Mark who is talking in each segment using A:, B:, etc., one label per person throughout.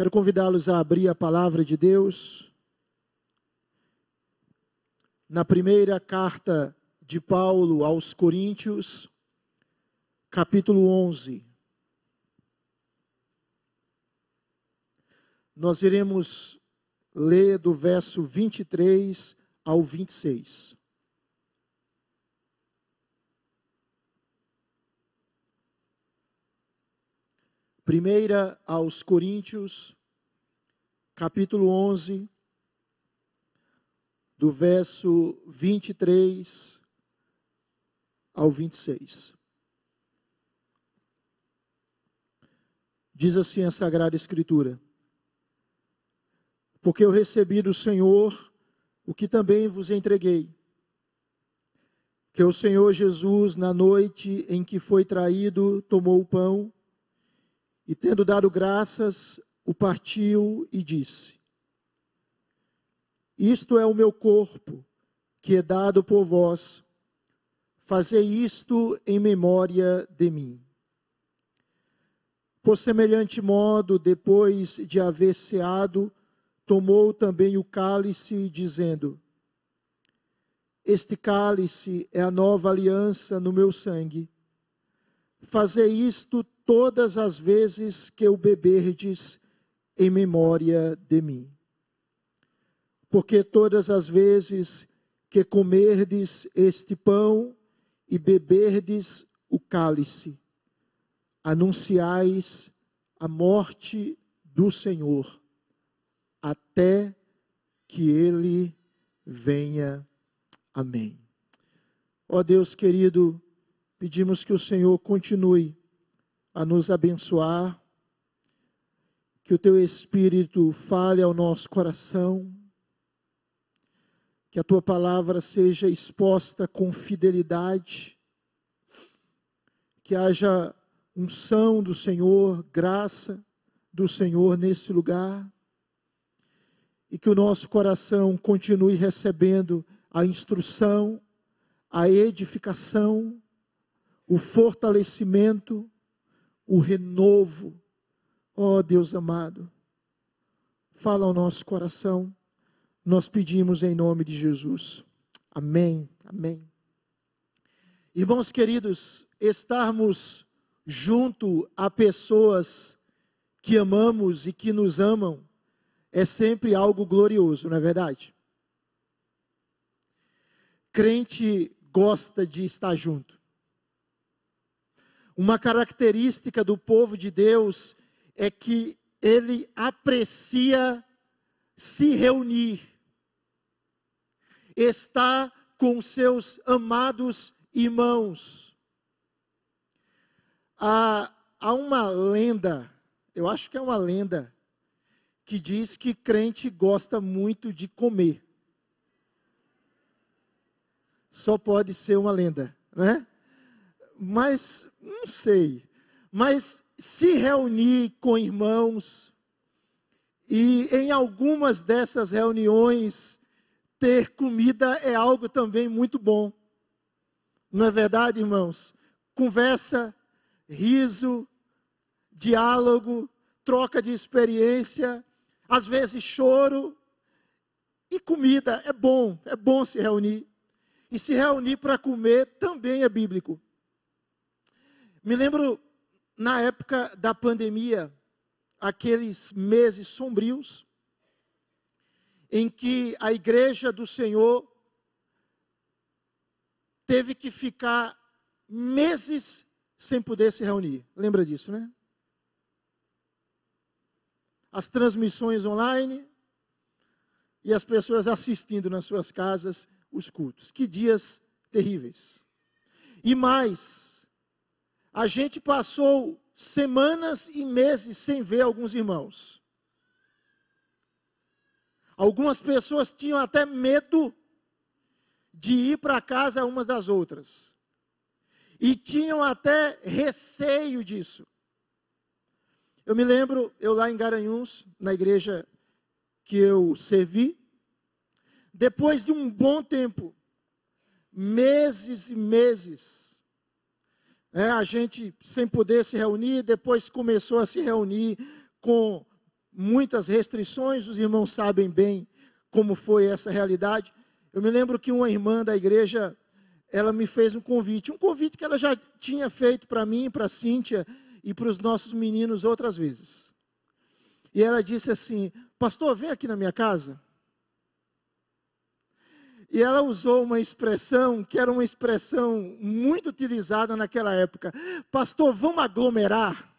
A: Quero convidá-los a abrir a palavra de Deus. Na primeira carta de Paulo aos Coríntios, capítulo 11. Nós iremos ler do verso 23 ao 26. Primeira aos Coríntios, capítulo 11, do verso 23 ao 26. Diz assim a Sagrada Escritura: Porque eu recebi do Senhor o que também vos entreguei. Que o Senhor Jesus, na noite em que foi traído, tomou o pão e, tendo dado graças, o partiu e disse: Isto é o meu corpo, que é dado por vós. Fazei isto em memória de mim. Por semelhante modo, depois de haver ceado, tomou também o cálice, dizendo: Este cálice é a nova aliança no meu sangue. Fazei isto todas as vezes que o beberdes em memória de mim. Porque todas as vezes que comerdes este pão e beberdes o cálice, anunciais a morte do Senhor, até que ele venha. Amém. Ó Deus querido, pedimos que o Senhor continue a nos abençoar, que o teu Espírito fale ao nosso coração, que a tua palavra seja exposta com fidelidade, que haja unção do Senhor, graça do Senhor nesse lugar, e que o nosso coração continue recebendo a instrução, a edificação, o fortalecimento, o renovo. Ó oh, Deus amado, fala ao nosso coração, nós pedimos em nome de Jesus. Amém, amém. Irmãos queridos, estarmos junto a pessoas que amamos e que nos amam é sempre algo glorioso, não é verdade? Crente gosta de estar junto. Uma característica do povo de Deus é que ele aprecia se reunir, estar com seus amados irmãos. Há, há uma lenda, eu acho que é uma lenda, que diz que crente gosta muito de comer. Só pode ser uma lenda, né? Mas não sei, mas se reunir com irmãos e em algumas dessas reuniões ter comida é algo também muito bom. Não é verdade, irmãos? Conversa, riso, diálogo, troca de experiência, às vezes choro e comida é bom, é bom se reunir. E se reunir para comer também é bíblico. Me lembro na época da pandemia, aqueles meses sombrios, em que a igreja do Senhor teve que ficar meses sem poder se reunir. Lembra disso, né? As transmissões online e as pessoas assistindo nas suas casas os cultos. Que dias terríveis. E mais, a gente passou semanas e meses sem ver alguns irmãos. Algumas pessoas tinham até medo de ir para casa umas das outras. E tinham até receio disso. Eu me lembro, eu lá em Garanhuns, na igreja que eu servi, depois de um bom tempo, meses e meses, é, a gente sem poder se reunir, depois começou a se reunir com muitas restrições, os irmãos sabem bem como foi essa realidade. Eu me lembro que uma irmã da igreja, ela me fez um convite, um convite que ela já tinha feito para mim, para Cíntia e para os nossos meninos outras vezes. E ela disse assim: Pastor, vem aqui na minha casa. E ela usou uma expressão que era uma expressão muito utilizada naquela época: Pastor, vamos aglomerar.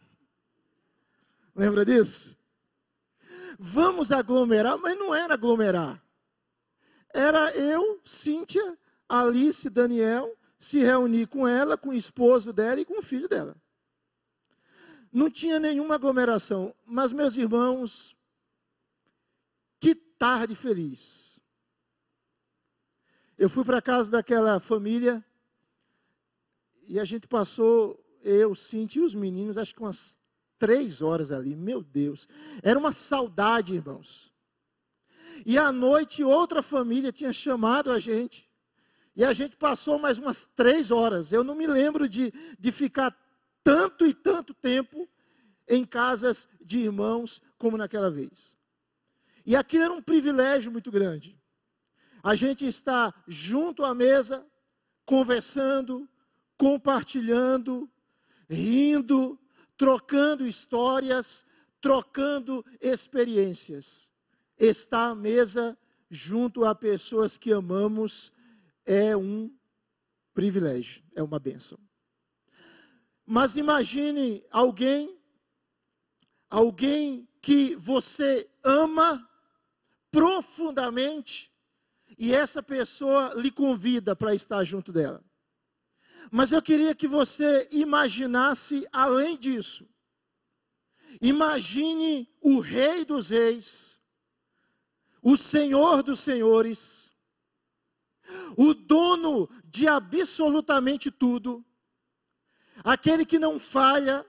A: Lembra disso? Vamos aglomerar, mas não era aglomerar. Era eu, Cíntia, Alice, Daniel, se reunir com ela, com o esposo dela e com o filho dela. Não tinha nenhuma aglomeração, mas meus irmãos, que tarde feliz. Eu fui para casa daquela família e a gente passou, eu, Cintia e os meninos, acho que umas três horas ali, meu Deus. Era uma saudade, irmãos. E à noite outra família tinha chamado a gente. E a gente passou mais umas três horas. Eu não me lembro de, de ficar tanto e tanto tempo em casas de irmãos como naquela vez. E aquilo era um privilégio muito grande. A gente está junto à mesa, conversando, compartilhando, rindo, trocando histórias, trocando experiências. Estar à mesa junto a pessoas que amamos é um privilégio, é uma bênção. Mas imagine alguém, alguém que você ama profundamente, e essa pessoa lhe convida para estar junto dela. Mas eu queria que você imaginasse além disso. Imagine o Rei dos Reis, o Senhor dos Senhores, o dono de absolutamente tudo, aquele que não falha,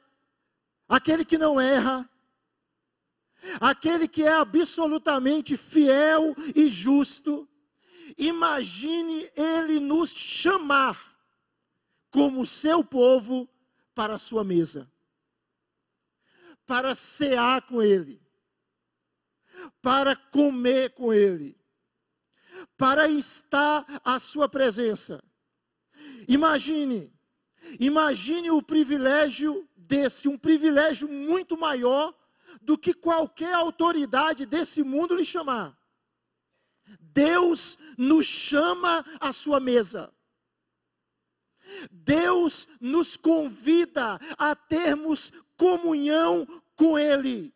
A: aquele que não erra, aquele que é absolutamente fiel e justo. Imagine ele nos chamar como seu povo para a sua mesa, para cear com Ele, para comer com Ele, para estar à sua presença. Imagine, imagine o privilégio desse, um privilégio muito maior do que qualquer autoridade desse mundo lhe chamar. Deus nos chama à sua mesa. Deus nos convida a termos comunhão com Ele.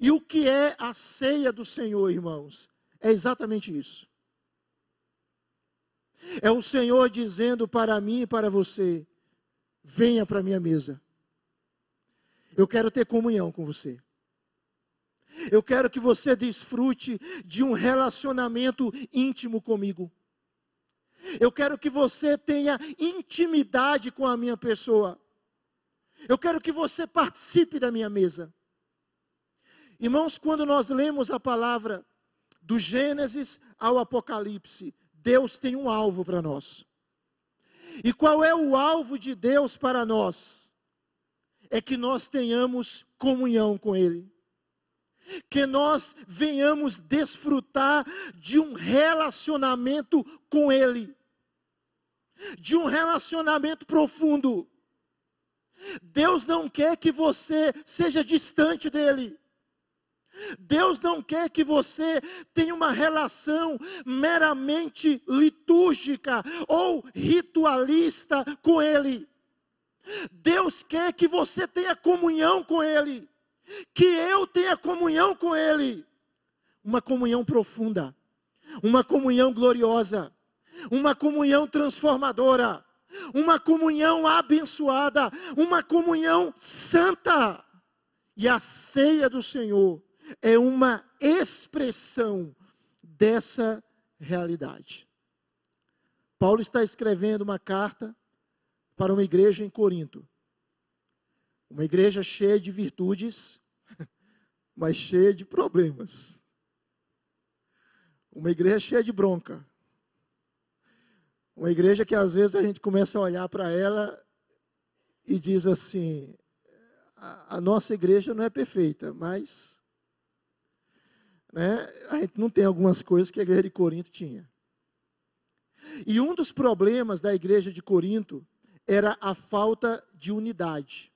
A: E o que é a ceia do Senhor, irmãos? É exatamente isso. É o Senhor dizendo para mim e para você: venha para a minha mesa. Eu quero ter comunhão com você. Eu quero que você desfrute de um relacionamento íntimo comigo. Eu quero que você tenha intimidade com a minha pessoa. Eu quero que você participe da minha mesa. Irmãos, quando nós lemos a palavra do Gênesis ao Apocalipse, Deus tem um alvo para nós. E qual é o alvo de Deus para nós? É que nós tenhamos comunhão com Ele. Que nós venhamos desfrutar de um relacionamento com Ele de um relacionamento profundo. Deus não quer que você seja distante dele. Deus não quer que você tenha uma relação meramente litúrgica ou ritualista com Ele. Deus quer que você tenha comunhão com Ele, que eu tenha comunhão com Ele, uma comunhão profunda, uma comunhão gloriosa uma comunhão transformadora, uma comunhão abençoada, uma comunhão santa. E a ceia do Senhor é uma expressão dessa realidade. Paulo está escrevendo uma carta para uma igreja em Corinto. Uma igreja cheia de virtudes, mas cheia de problemas. Uma igreja cheia de bronca. Uma igreja que às vezes a gente começa a olhar para ela e diz assim: a, a, nossa igreja não é perfeita, mas né, a gente não tem algumas coisas que a igreja de Corinto tinha. E um dos problemas da igreja de Corinto era a falta de unidade.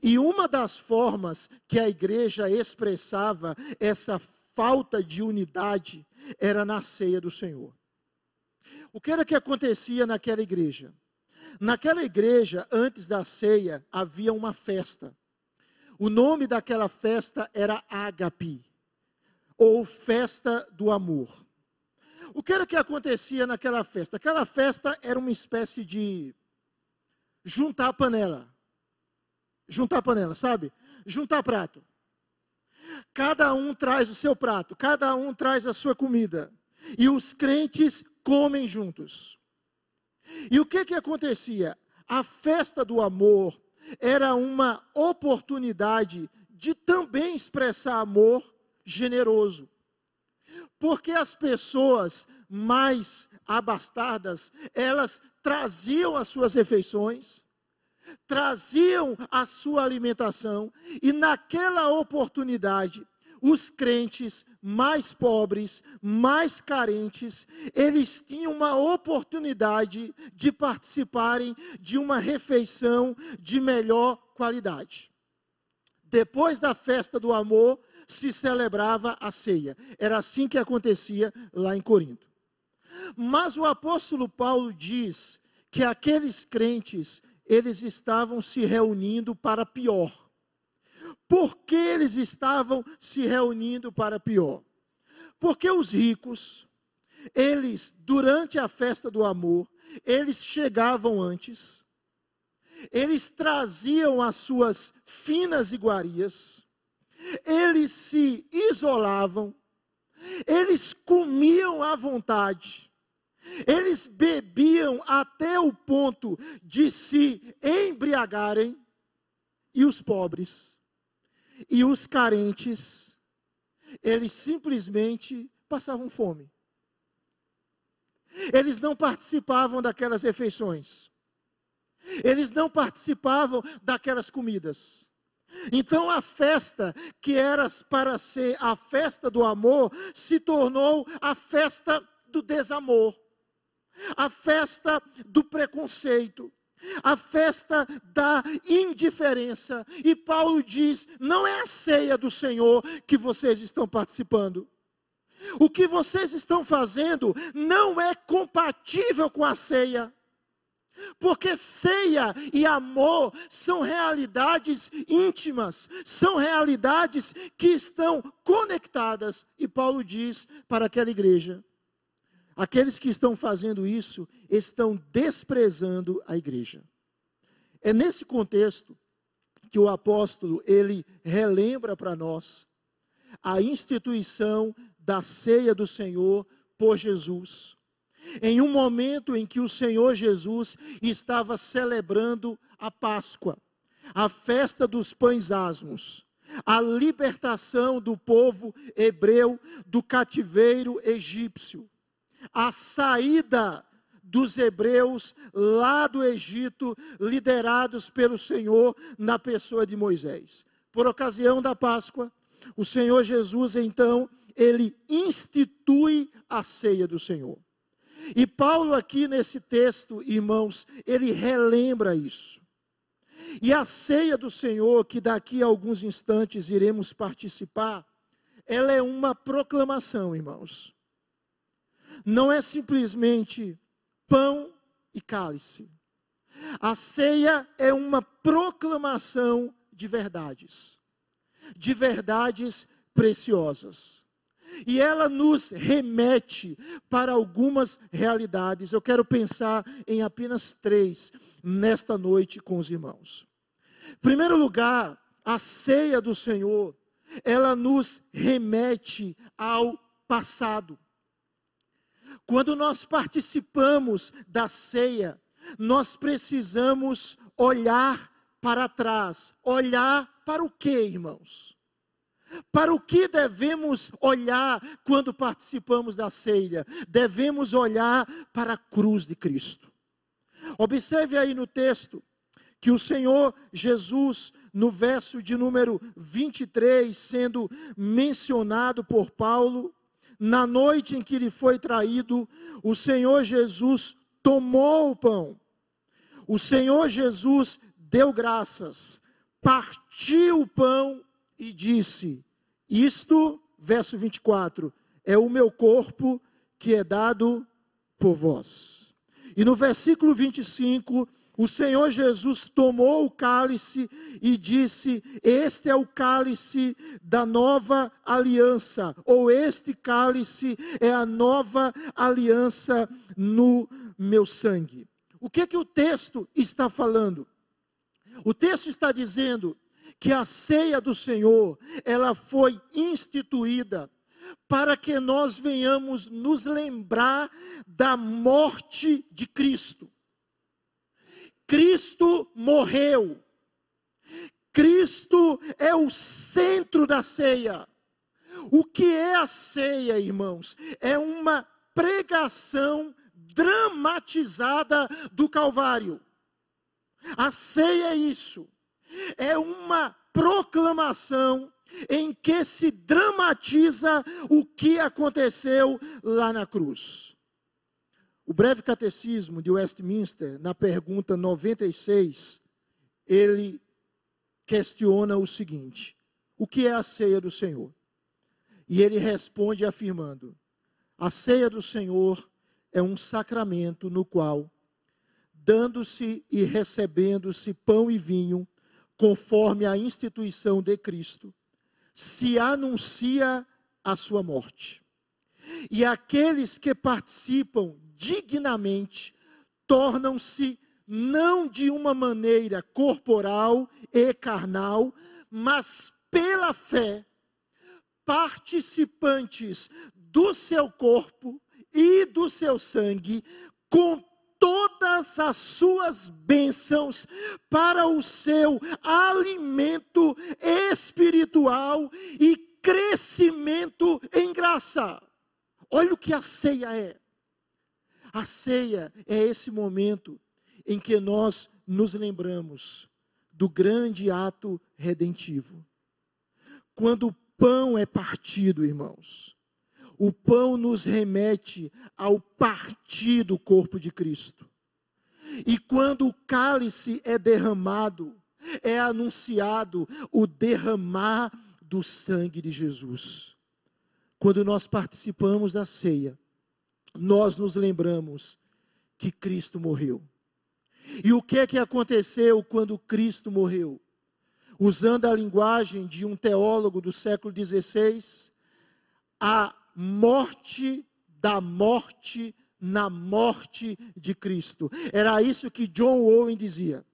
A: E uma das formas que a igreja expressava essa falta de unidade era na ceia do Senhor. O que era que acontecia naquela igreja? Naquela igreja, antes da ceia, havia uma festa. O nome daquela festa era Ágape, ou Festa do Amor. O que era que acontecia naquela festa? Aquela festa era uma espécie de juntar a panela. Juntar panela, sabe? Juntar prato. Cada um traz o seu prato, cada um traz a sua comida. E os crentes comem juntos. E o que que acontecia? A festa do amor era uma oportunidade de também expressar amor generoso. Porque as pessoas mais abastadas, elas traziam as suas refeições, traziam a sua alimentação, e naquela oportunidade, os crentes mais pobres, mais carentes, eles tinham uma oportunidade de participarem de uma refeição de melhor qualidade. Depois da festa do amor, se celebrava a ceia. Era assim que acontecia lá em Corinto. Mas o apóstolo Paulo diz que aqueles crentes, eles estavam se reunindo para pior. Por que eles estavam se reunindo para pior? Porque os ricos, eles, durante a festa do amor, eles chegavam antes, eles traziam as suas finas iguarias, eles se isolavam, eles comiam à vontade, eles bebiam até o ponto de se embriagarem, e os pobres e os carentes, eles simplesmente passavam fome. Eles não participavam daquelas refeições. Eles não participavam daquelas comidas. Então a festa que era para ser a festa do amor se tornou a festa do desamor, a festa do preconceito, a festa da indiferença. E Paulo diz: não é a ceia do Senhor que vocês estão participando. O que vocês estão fazendo não é compatível com a ceia. Porque ceia e amor são realidades íntimas, são realidades que estão conectadas. E Paulo diz para aquela igreja: aqueles que estão fazendo isso estão desprezando a igreja. É nesse contexto que o apóstolo ele relembra para nós a instituição da ceia do Senhor por Jesus em um momento em que o Senhor Jesus estava celebrando a Páscoa, a festa dos pães asmos, a libertação do povo hebreu do cativeiro egípcio, a saída dos hebreus lá do Egito, liderados pelo Senhor na pessoa de Moisés. Por ocasião da Páscoa, o Senhor Jesus, então, ele institui a ceia do Senhor. E Paulo, aqui nesse texto, irmãos, ele relembra isso. E a ceia do Senhor, que daqui a alguns instantes iremos participar, ela é uma proclamação, irmãos. Não é simplesmente pão e cálice. A ceia é uma proclamação de verdades, de verdades preciosas e ela nos remete para algumas realidades. Eu quero pensar em apenas três nesta noite com os irmãos. Em primeiro lugar, a ceia do Senhor, ela nos remete ao passado. Quando nós participamos da ceia, nós precisamos olhar para trás. Olhar para o que, irmãos? Para o que devemos olhar quando participamos da ceia? Devemos olhar para a cruz de Cristo. Observe aí no texto que o Senhor Jesus, no verso de número 23, sendo mencionado por Paulo, na noite em que ele foi traído, o Senhor Jesus tomou o pão. O Senhor Jesus deu graças, partiu o pão e disse: Isto, verso 24, é o meu corpo que é dado por vós. E no versículo 25, o Senhor Jesus tomou o cálice e disse: Este é o cálice da nova aliança, ou este cálice é a nova aliança no meu sangue. O que que o texto está falando? O texto está dizendo que a ceia do Senhor, ela foi instituída para que nós venhamos nos lembrar da morte de Cristo. Cristo morreu. Cristo é o centro da ceia. O que é a ceia, irmãos? É uma pregação dramatizada do Calvário. A ceia é isso. É uma proclamação em que se dramatiza o que aconteceu lá na cruz. O breve catecismo de Westminster, na pergunta 96, ele questiona o seguinte: o que é a ceia do Senhor? E ele responde afirmando: a ceia do Senhor é um sacramento no qual, dando-se e recebendo-se pão e vinho, conforme a instituição de Cristo, se anuncia a sua morte. E aqueles que participam dignamente tornam-se não de uma maneira corporal e carnal, mas pela fé, participantes do seu corpo e do seu sangue, com todas as suas bênçãos para o seu alimento espiritual e crescimento em graça. Olha o que a ceia é. A ceia é esse momento em que nós nos lembramos do grande ato redentivo. Quando o pão é partido, irmãos, o pão nos remete ao partir do corpo de Cristo. E quando o cálice é derramado, é anunciado o derramar do sangue de Jesus. Quando nós participamos da ceia, nós nos lembramos que Cristo morreu. E o que é que aconteceu quando Cristo morreu? Usando a linguagem de um teólogo do século XVI, a morte da morte na morte de Cristo. Era isso que John Owen dizia.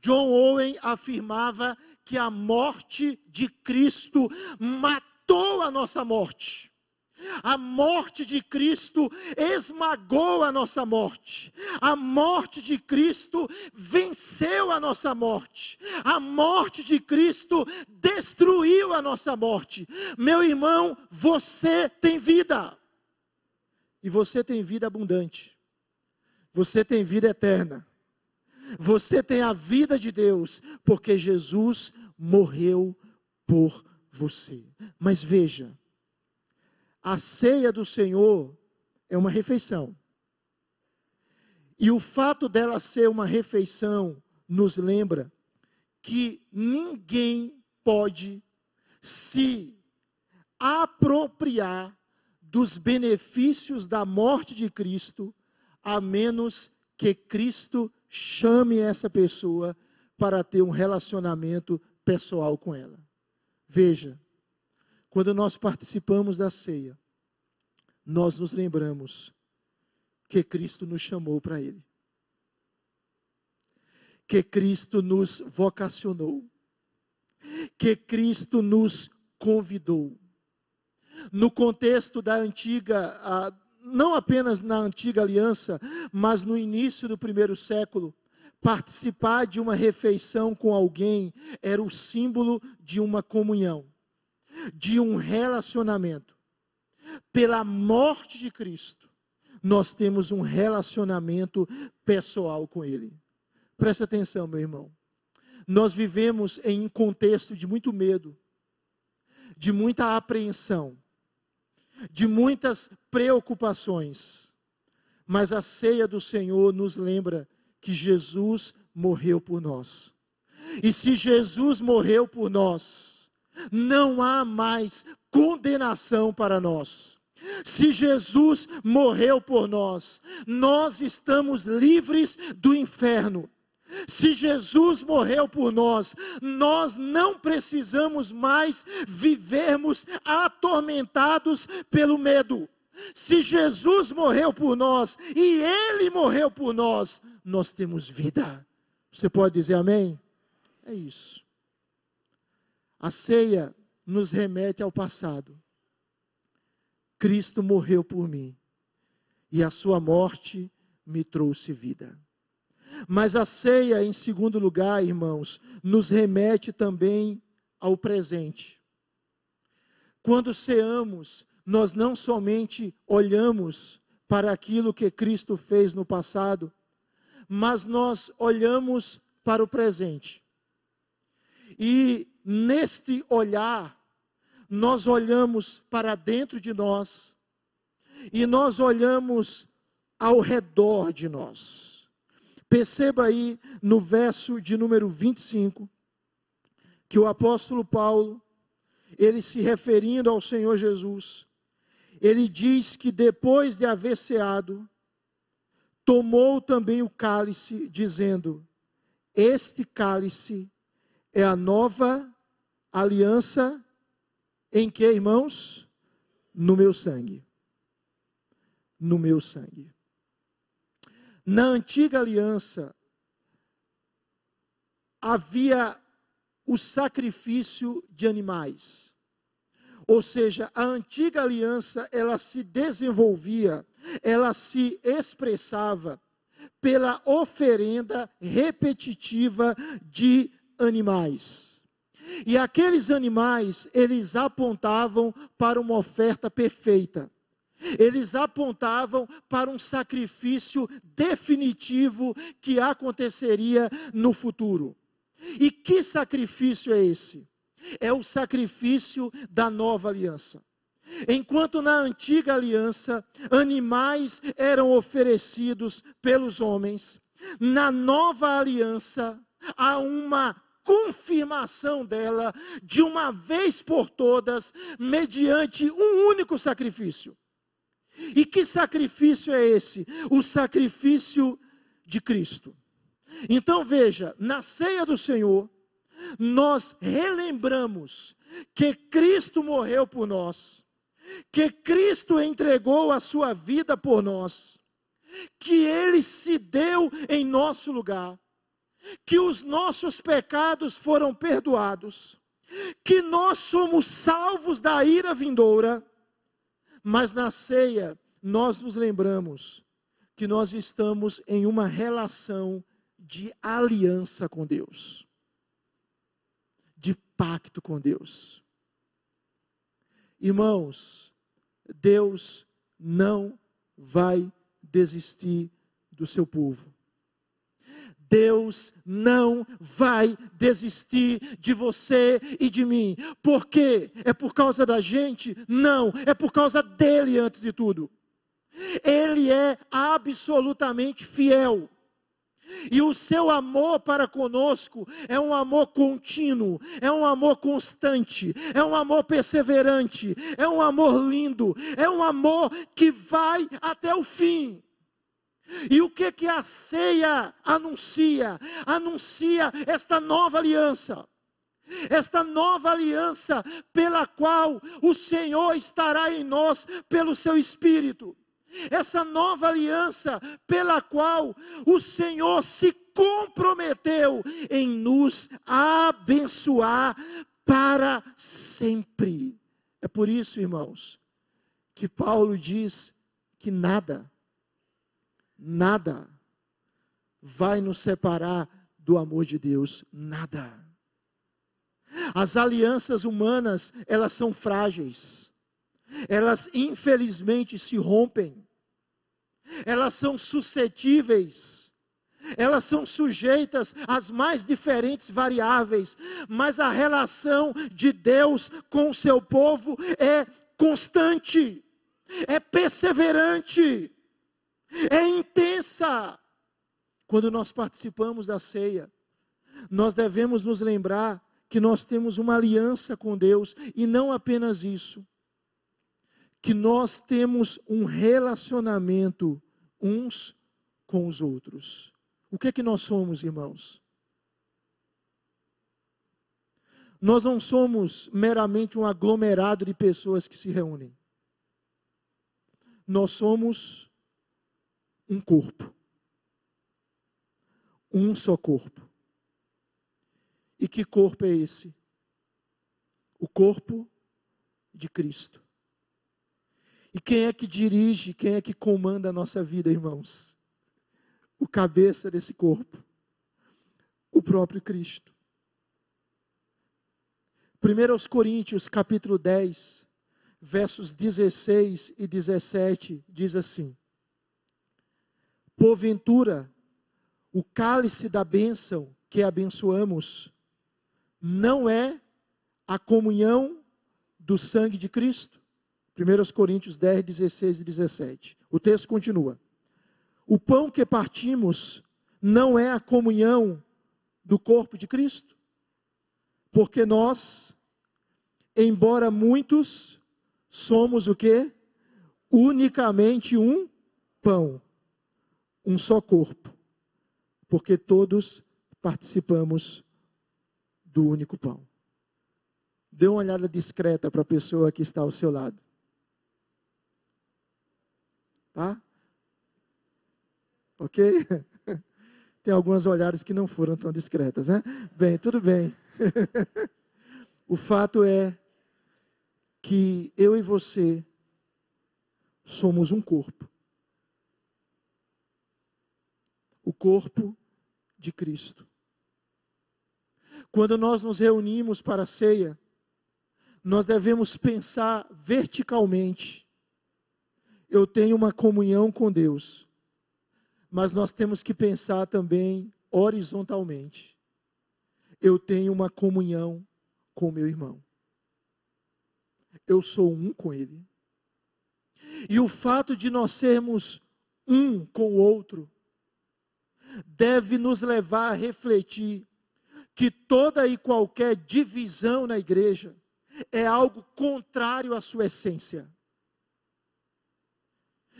A: John Owen afirmava que a morte de Cristo matou a nossa morte. A morte de Cristo esmagou a nossa morte. A morte de Cristo venceu a nossa morte. A morte de Cristo destruiu a nossa morte. Meu irmão, você tem vida. E você tem vida abundante. Você tem vida eterna. Você tem a vida de Deus, porque Jesus morreu por você. Mas veja, a ceia do Senhor é uma refeição. E o fato dela ser uma refeição nos lembra que ninguém pode se apropriar dos benefícios da morte de Cristo, a menos que Cristo chame essa pessoa para ter um relacionamento pessoal com ela. Veja, quando nós participamos da ceia, nós nos lembramos que Cristo nos chamou para Ele, que Cristo nos vocacionou, que Cristo nos convidou. No contexto da antiga, não apenas na antiga aliança, mas no início do primeiro século, participar de uma refeição com alguém era o símbolo de uma comunhão de um relacionamento. Pela morte de Cristo, nós temos um relacionamento pessoal com Ele. Presta atenção, meu irmão. Nós vivemos em um contexto de muito medo, de muita apreensão, de muitas preocupações. Mas a ceia do Senhor nos lembra que Jesus morreu por nós. E se Jesus morreu por nós, não há mais condenação para nós. Se Jesus morreu por nós, nós estamos livres do inferno. Se Jesus morreu por nós, nós não precisamos mais vivermos atormentados pelo medo. Se Jesus morreu por nós e Ele morreu por nós, nós temos vida. Você pode dizer amém? É isso. A ceia nos remete ao passado. Cristo morreu por mim e a sua morte me trouxe vida. Mas a ceia, em segundo lugar, irmãos, nos remete também ao presente. Quando ceamos, nós não somente olhamos para aquilo que Cristo fez no passado, mas nós olhamos para o presente. E neste olhar, nós olhamos para dentro de nós e nós olhamos ao redor de nós. Perceba aí no verso de número 25, que o apóstolo Paulo, ele se referindo ao Senhor Jesus, ele diz que depois de haver ceado, tomou também o cálice, dizendo: Este cálice é a nova aliança em que, irmãos? No meu sangue. No meu sangue. Na antiga aliança, havia o sacrifício de animais. Ou seja, a antiga aliança, ela se desenvolvia, ela se expressava pela oferenda repetitiva de animais. E aqueles animais, eles apontavam para uma oferta perfeita eles apontavam para um sacrifício definitivo que aconteceria no futuro. E que sacrifício é esse? É o sacrifício da nova aliança. Enquanto na antiga aliança animais eram oferecidos pelos homens, na nova aliança há uma confirmação dela de uma vez por todas, mediante um único sacrifício. E que sacrifício é esse? O sacrifício de Cristo. Então veja, na ceia do Senhor, nós relembramos que Cristo morreu por nós, que Cristo entregou a sua vida por nós, que Ele se deu em nosso lugar, que os nossos pecados foram perdoados, que nós somos salvos da ira vindoura mas na ceia, nós nos lembramos que nós estamos em uma relação de aliança com Deus, de pacto com Deus. Irmãos, Deus não vai desistir do seu povo. Deus não vai desistir de você e de mim. Por quê? É por causa da gente? Não, é por causa dele antes de tudo. Ele é absolutamente fiel. E o seu amor para conosco é um amor contínuo, é um amor constante, é um amor perseverante, é um amor lindo, é um amor que vai até o fim. E o que que a ceia anuncia? Anuncia esta nova aliança. Esta nova aliança pela qual o Senhor estará em nós pelo seu espírito. Essa nova aliança pela qual o Senhor se comprometeu em nos abençoar para sempre. É por isso, irmãos, que Paulo diz que nada nada vai nos separar do amor de Deus, nada. As alianças humanas, elas são frágeis. Elas infelizmente se rompem. Elas são suscetíveis elas são sujeitas às mais diferentes variáveis, mas a relação de Deus com o seu povo é constante, é perseverante, é intensa. Quando nós participamos da ceia, nós devemos nos lembrar que nós temos uma aliança com Deus e não apenas isso, que nós temos um relacionamento uns com os outros. O que é que nós somos, irmãos? Nós não somos meramente um aglomerado de pessoas que se reúnem. Nós somos um corpo. Um só corpo. E que corpo é esse? O corpo de Cristo. E quem é que dirige, quem é que comanda a nossa vida, irmãos? O cabeça desse corpo, o próprio Cristo. 1 Coríntios, capítulo 10, versos 16 e 17, diz assim: Porventura, o cálice da bênção que abençoamos não é a comunhão do sangue de Cristo? 1 Coríntios 10, 16 e 17. O texto continua. O pão que partimos não é a comunhão do corpo de Cristo? Porque nós, embora muitos, somos o que? Unicamente um pão, um só corpo, porque todos participamos do único pão. Dê uma olhada discreta para a pessoa que está ao seu lado. Tá? Ok? Tem algumas olhares que não foram tão discretas, né? Bem, tudo bem. o fato é que eu e você somos um corpo. O corpo de Cristo. Quando nós nos reunimos para a ceia, nós devemos pensar verticalmente. Eu tenho uma comunhão com Deus, mas nós temos que pensar também horizontalmente. Eu tenho uma comunhão com meu irmão. Eu sou um com ele. E o fato de nós sermos um com o outro deve nos levar a refletir que toda e qualquer divisão na igreja é algo contrário à sua essência.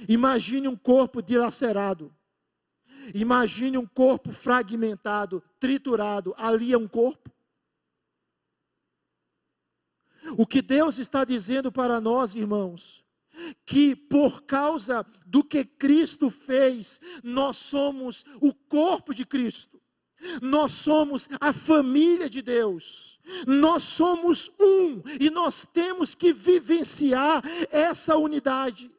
A: Imagine um corpo dilacerado. Imagine um corpo fragmentado, triturado. Ali é um corpo. O que Deus está dizendo para nós, irmãos, que por causa do que Cristo fez, nós somos o corpo de Cristo. Nós somos a família de Deus. Nós somos um e nós temos que vivenciar essa unidade.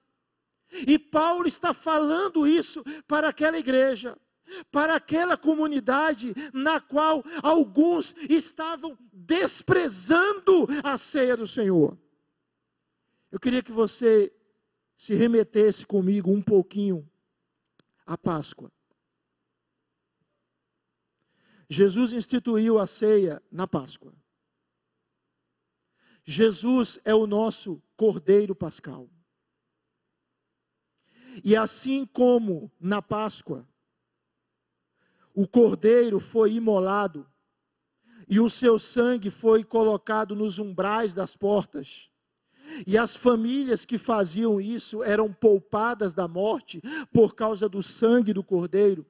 A: E Paulo está falando isso para aquela igreja, para aquela comunidade na qual alguns estavam desprezando a ceia do Senhor. Eu queria que você se remetesse comigo um pouquinho à Páscoa. Jesus instituiu a ceia na Páscoa. Jesus é o nosso Cordeiro Pascal. E assim como na Páscoa, o Cordeiro foi imolado e o seu sangue foi colocado nos umbrais das portas, e as famílias que faziam isso eram poupadas da morte por causa do sangue do Cordeiro.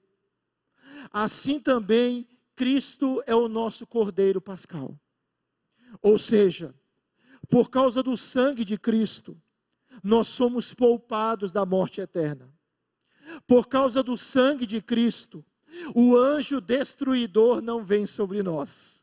A: Assim também Cristo é o nosso Cordeiro Pascal. Ou seja, por causa do sangue de Cristo, nós somos poupados da morte eterna. Por causa do sangue de Cristo, o anjo destruidor não vem sobre nós.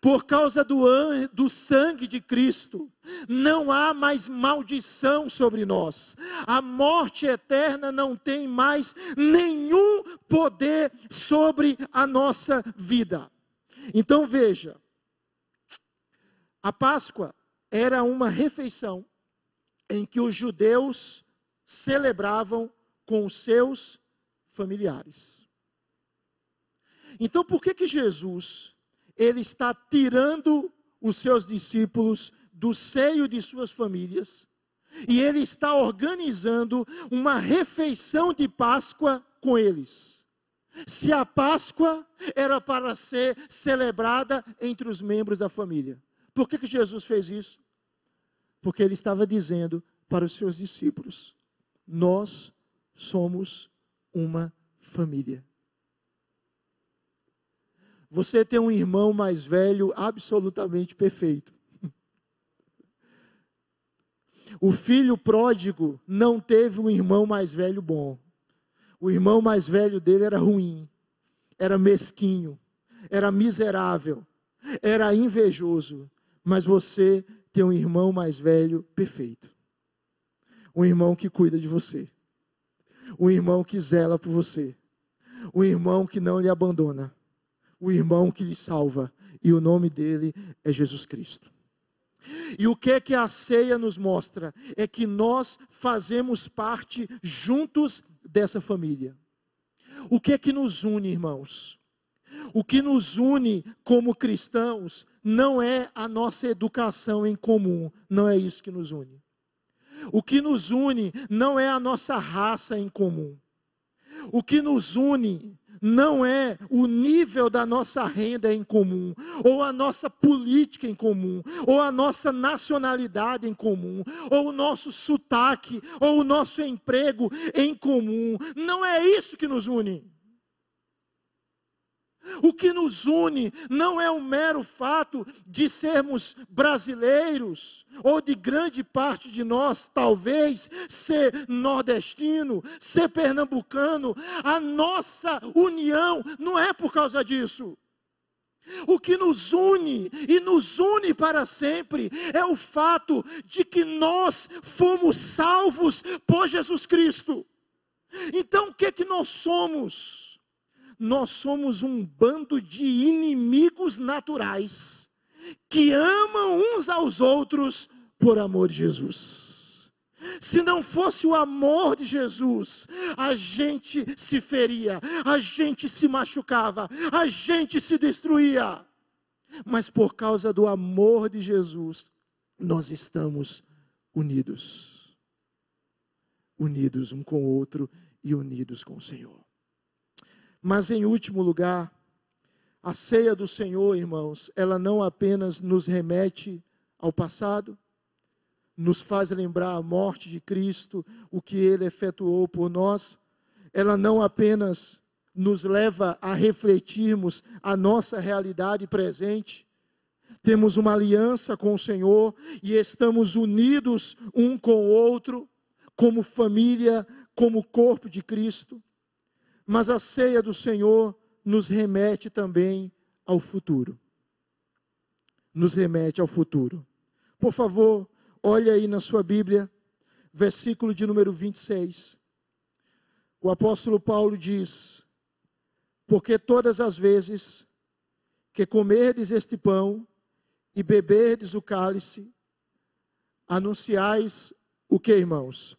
A: Por causa do, do sangue de Cristo, não há mais maldição sobre nós. A morte eterna não tem mais nenhum poder sobre a nossa vida. Então veja, a Páscoa era uma refeição em que os judeus celebravam com os seus familiares. Então, por que que Jesus ele está tirando os seus discípulos do seio de suas famílias e ele está organizando uma refeição de Páscoa com eles? Se a Páscoa era para ser celebrada entre os membros da família. Por que, que Jesus fez isso? Porque ele estava dizendo para os seus discípulos: Nós somos uma família. Você tem um irmão mais velho absolutamente perfeito. O filho pródigo não teve um irmão mais velho bom. O irmão mais velho dele era ruim, era mesquinho, era miserável, era invejoso. Mas você tem um irmão mais velho perfeito. Um irmão que cuida de você. Um irmão que zela por você. Um irmão que não lhe abandona o irmão que lhe salva, e o nome dele é Jesus Cristo. E o que é que a ceia nos mostra? É que nós fazemos parte juntos dessa família. O que é que nos une, irmãos? O que nos une como cristãos não é a nossa educação em comum, não é isso que nos une. O que nos une não é a nossa raça em comum. O que nos une não é o nível da nossa renda em comum, ou a nossa política em comum, ou a nossa nacionalidade em comum, ou o nosso sotaque, ou o nosso emprego em comum. Não é isso que nos une. O que nos une não é o mero fato de sermos brasileiros, ou de grande parte de nós, talvez, ser nordestino, ser pernambucano. A nossa união não é por causa disso. O que nos une e nos une para sempre é o fato de que nós fomos salvos por Jesus Cristo. Então, o que é que nós somos? Nós somos um bando de inimigos naturais que amam uns aos outros por amor de Jesus. Se não fosse o amor de Jesus, a gente se feria, a gente se machucava, a gente se destruía. Mas por causa do amor de Jesus, nós estamos unidos. Unidos um com o outro e unidos com o Senhor. Mas em último lugar, a ceia do Senhor, irmãos, ela não apenas nos remete ao passado, nos faz lembrar a morte de Cristo, o que ele efetuou por nós, ela não apenas nos leva a refletirmos a nossa realidade presente, temos uma aliança com o Senhor e estamos unidos um com o outro, como família, como corpo de Cristo. Mas a ceia do Senhor nos remete também ao futuro. Nos remete ao futuro. Por favor, olhe aí na sua Bíblia, versículo de número 26. O apóstolo Paulo diz: Porque todas as vezes que comerdes este pão e beberdes o cálice, anunciais o que, irmãos?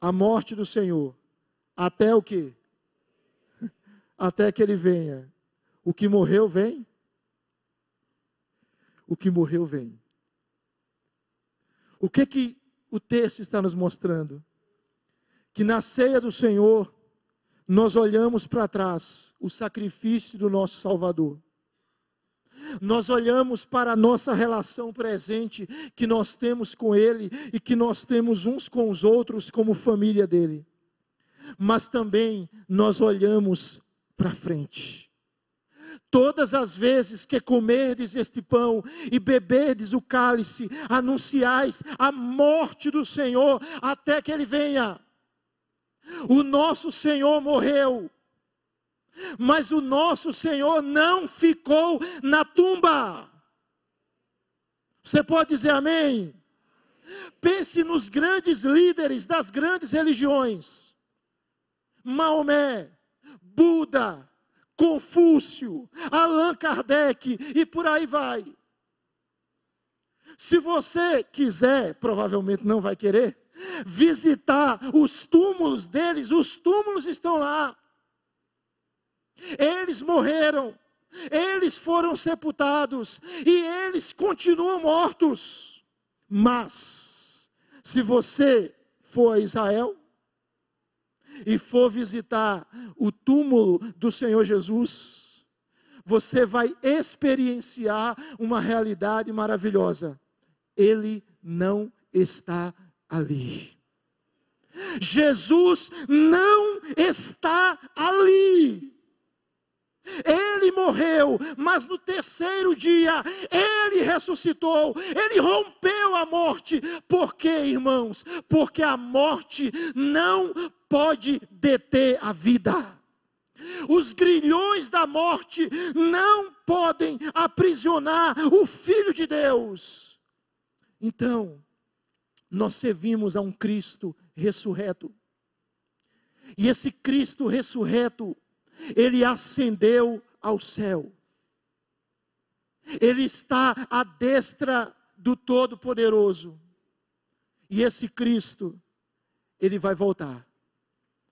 A: A morte do Senhor. Até o que? Até que ele venha. O que morreu vem. O que morreu vem. O que que o texto está nos mostrando? Que na ceia do Senhor nós olhamos para trás o sacrifício do nosso Salvador. Nós olhamos para a nossa relação presente que nós temos com Ele e que nós temos uns com os outros como família dele mas também nós olhamos para frente. Todas as vezes que comerdes este pão e beberdes o cálice, anunciais a morte do Senhor até que ele venha. O nosso Senhor morreu, mas o nosso Senhor não ficou na tumba. Você pode dizer amém? Pense nos grandes líderes das grandes religiões Maomé, Buda, Confúcio, Allan Kardec e por aí vai. Se você quiser, provavelmente não vai querer, visitar os túmulos deles, os túmulos estão lá. eles morreram, eles foram sepultados e eles continuam mortos. Mas, se você for a Israel e for visitar o túmulo do Senhor Jesus, você vai experienciar uma realidade maravilhosa. Ele não está ali. Jesus não está ali. Ele morreu, mas no terceiro dia ele ressuscitou, ele rompeu a morte. Por quê, irmãos? Porque a morte não pode deter a vida. Os grilhões da morte não podem aprisionar o Filho de Deus. Então, nós servimos a um Cristo ressurreto. E esse Cristo ressurreto, ele ascendeu ao céu. Ele está à destra do Todo-Poderoso. E esse Cristo, ele vai voltar.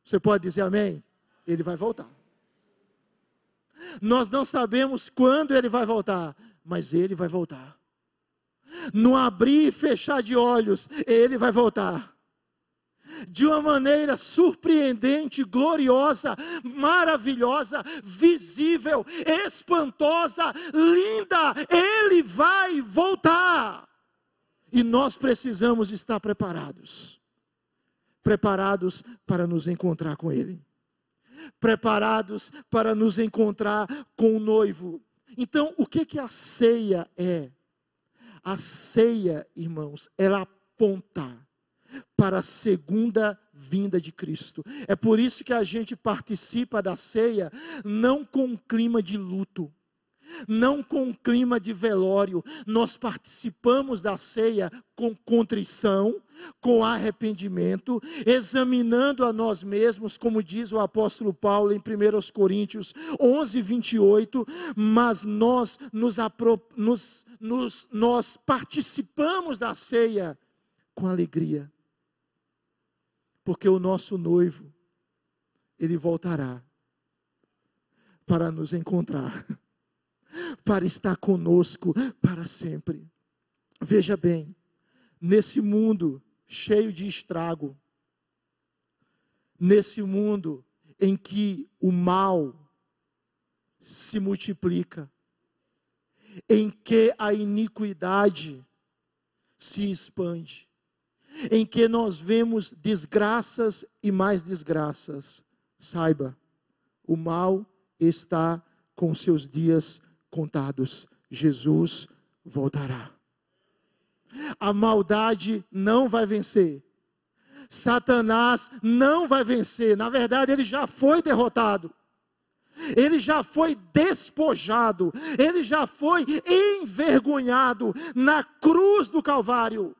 A: Você pode dizer amém? Ele vai voltar. Nós não sabemos quando ele vai voltar, mas ele vai voltar. No abrir e fechar de olhos, ele vai voltar de uma maneira surpreendente, gloriosa, maravilhosa, visível, espantosa, linda. Ele vai voltar. E nós precisamos estar preparados preparados para nos encontrar com Ele, preparados para nos encontrar com o noivo. Então, o que, que a ceia é? A ceia, irmãos, ela aponta para a segunda vinda de Cristo. É por isso que a gente participa da ceia não com um clima de luto, não com um clima de velório, nós participamos da ceia com contrição, com arrependimento, examinando a nós mesmos, como diz o apóstolo Paulo em 1 Coríntios 11, 28, mas nós nos, nos, nos, nós participamos da ceia com alegria porque o nosso noivo, ele voltará para nos encontrar, para estar conosco para sempre. Veja bem, nesse mundo cheio de estrago, nesse mundo em que o mal se multiplica, em que a iniquidade se expande, em que nós vemos desgraças e mais desgraças, saiba, o mal está com seus dias contados. Jesus voltará. A maldade não vai vencer. Satanás não vai vencer. Na verdade, ele já foi derrotado. Ele já foi despojado. Ele já foi envergonhado na cruz do Calvário.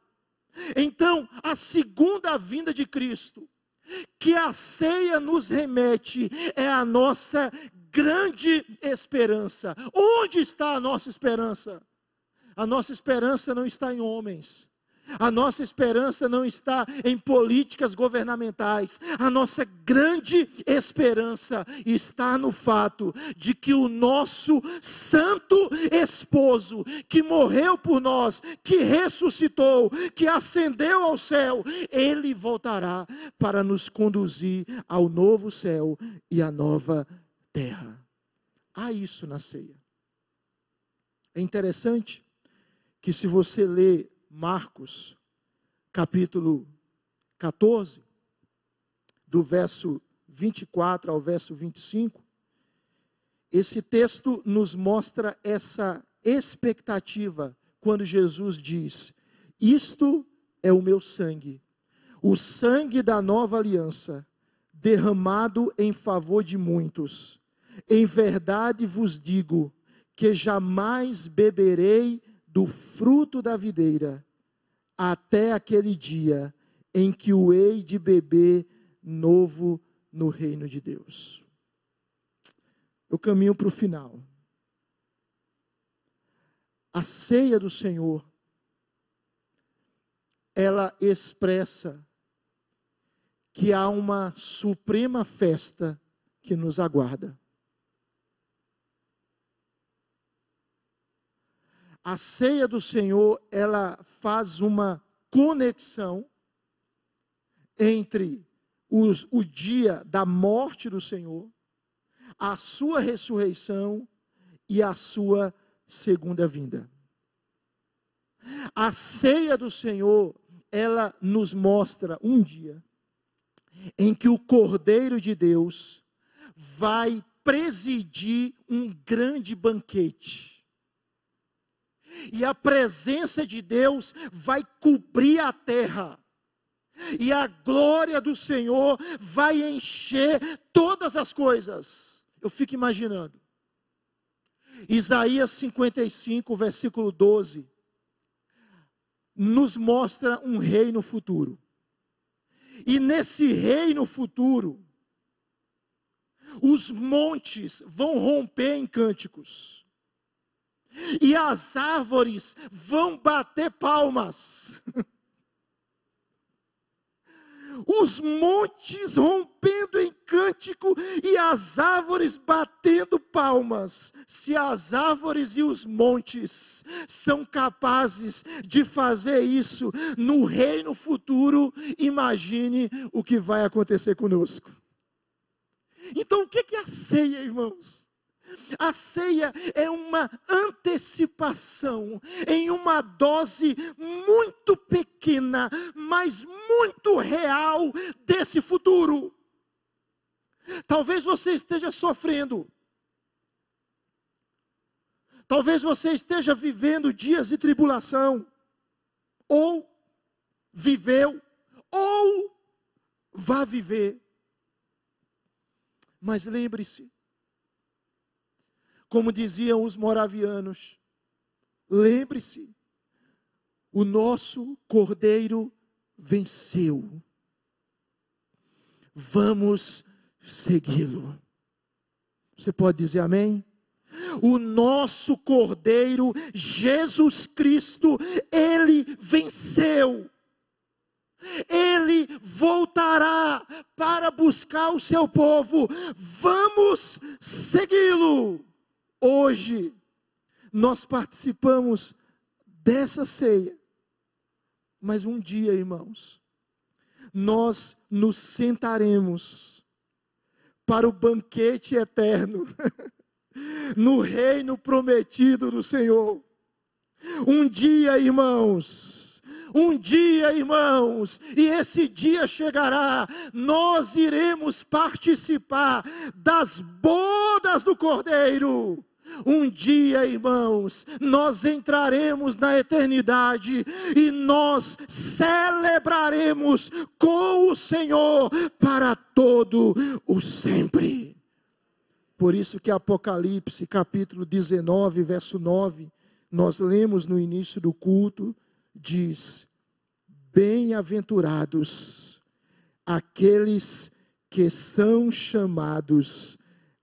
A: Então, a segunda vinda de Cristo, que a ceia nos remete, é a nossa grande esperança. Onde está a nossa esperança? A nossa esperança não está em homens, a nossa esperança não está em políticas governamentais. A nossa grande esperança está no fato de que o nosso santo esposo, que morreu por nós, que ressuscitou, que ascendeu ao céu, ele voltará para nos conduzir ao novo céu e à nova terra. Há isso na ceia. É interessante que se você ler Marcos, capítulo 14, do verso 24 ao verso 25, esse texto nos mostra essa expectativa quando Jesus diz: Isto é o meu sangue, o sangue da nova aliança, derramado em favor de muitos. Em verdade vos digo que jamais beberei do fruto da videira, até aquele dia em que o hei de beber novo no reino de Deus. Eu caminho para o final. A ceia do Senhor, ela expressa que há uma suprema festa que nos aguarda. A ceia do Senhor, ela faz uma conexão entre os, o dia da morte do Senhor, a sua ressurreição e a sua segunda vinda. A ceia do Senhor, ela nos mostra um dia em que o Cordeiro de Deus vai presidir um grande banquete. E a presença de Deus vai cobrir a terra. E a glória do Senhor vai encher todas as coisas. Eu fico imaginando. Isaías 55, versículo 12, nos mostra um reino futuro. E nesse reino futuro, os montes vão romper em cânticos, e as árvores vão bater palmas. os montes rompendo em cântico e as árvores batendo palmas. Se as árvores e os montes são capazes de fazer isso no reino futuro, imagine o que vai acontecer conosco. Então, o que é a ceia, irmãos? A ceia é uma antecipação em uma dose muito pequena, mas muito real desse futuro. Talvez você esteja sofrendo. Talvez você esteja vivendo dias de tribulação. Ou viveu, ou vá viver. Mas lembre-se, como diziam os moravianos, lembre-se, o nosso Cordeiro venceu. Vamos segui-lo. Você pode dizer amém? O nosso Cordeiro, Jesus Cristo, ele venceu. Ele voltará para buscar o seu povo. Vamos segui-lo. Hoje, nós participamos dessa ceia, mas um dia, irmãos, nós nos sentaremos para o banquete eterno, no reino prometido do Senhor. Um dia, irmãos, um dia, irmãos, e esse dia chegará, nós iremos participar das bodas do Cordeiro um dia, irmãos, nós entraremos na eternidade e nós celebraremos com o Senhor para todo o sempre. Por isso que Apocalipse, capítulo 19, verso 9, nós lemos no início do culto, diz: Bem-aventurados aqueles que são chamados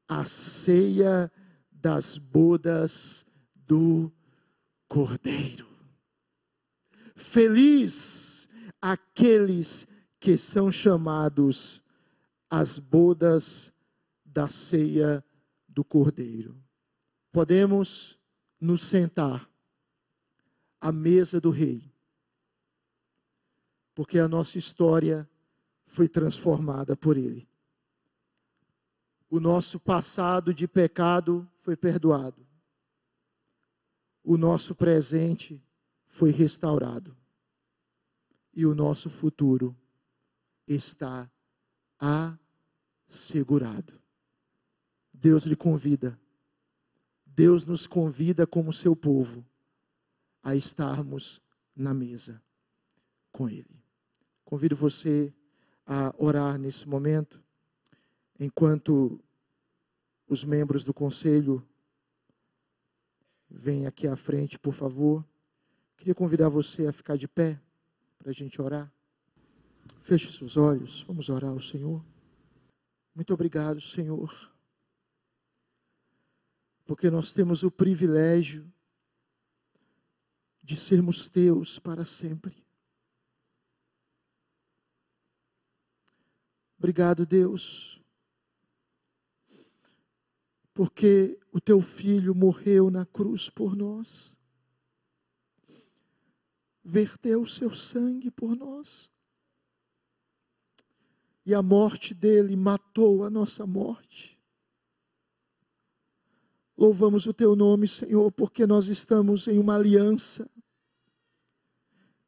A: à ceia das bodas do Cordeiro. Feliz aqueles que são chamados às bodas da ceia do Cordeiro. Podemos nos sentar à mesa do Rei, porque a nossa história foi transformada por Ele. O nosso passado de pecado foi perdoado. O nosso presente foi restaurado. E o nosso futuro está assegurado. Deus lhe convida. Deus nos convida como seu povo a estarmos na mesa com Ele. Convido você a orar nesse momento, enquanto os membros do conselho vêm aqui à frente, por favor. Queria convidar você a ficar de pé para a gente orar. Feche seus olhos, vamos orar ao Senhor. Muito obrigado, Senhor, porque nós temos o privilégio de sermos teus para sempre. Obrigado, Deus porque o teu filho morreu na cruz por nós. verteu o seu sangue por nós. E a morte dele matou a nossa morte. Louvamos o teu nome, Senhor, porque nós estamos em uma aliança,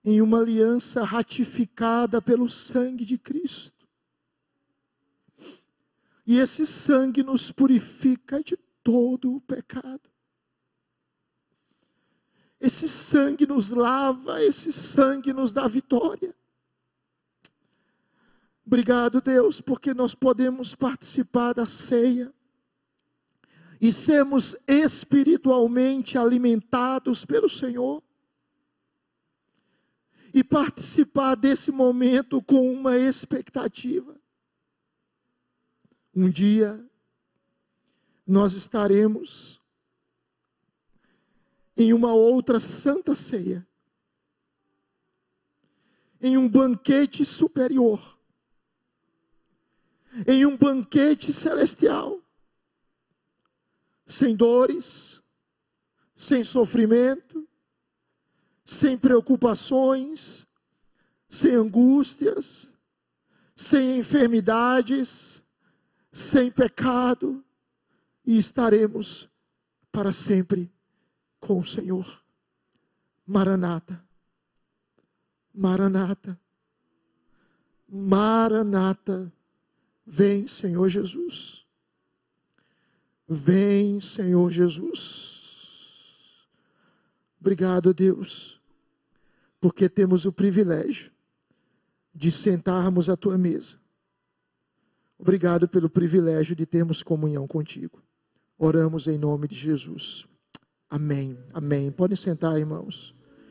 A: em uma aliança ratificada pelo sangue de Cristo. E esse sangue nos purifica de todo o pecado. Esse sangue nos lava, esse sangue nos dá vitória. Obrigado, Deus, porque nós podemos participar da ceia e sermos espiritualmente alimentados pelo Senhor e participar desse momento com uma expectativa. Um dia nós estaremos em uma outra santa ceia, em um banquete superior, em um banquete celestial, sem dores, sem sofrimento, sem preocupações, sem angústias, sem enfermidades, sem pecado, e estaremos para sempre com o Senhor. Maranata, Maranata, Maranata, vem Senhor Jesus. Vem Senhor Jesus. Obrigado, Deus, porque temos o privilégio de sentarmos à tua mesa. Obrigado pelo privilégio de termos comunhão contigo. Oramos em nome de Jesus. Amém. Amém. Podem sentar, irmãos.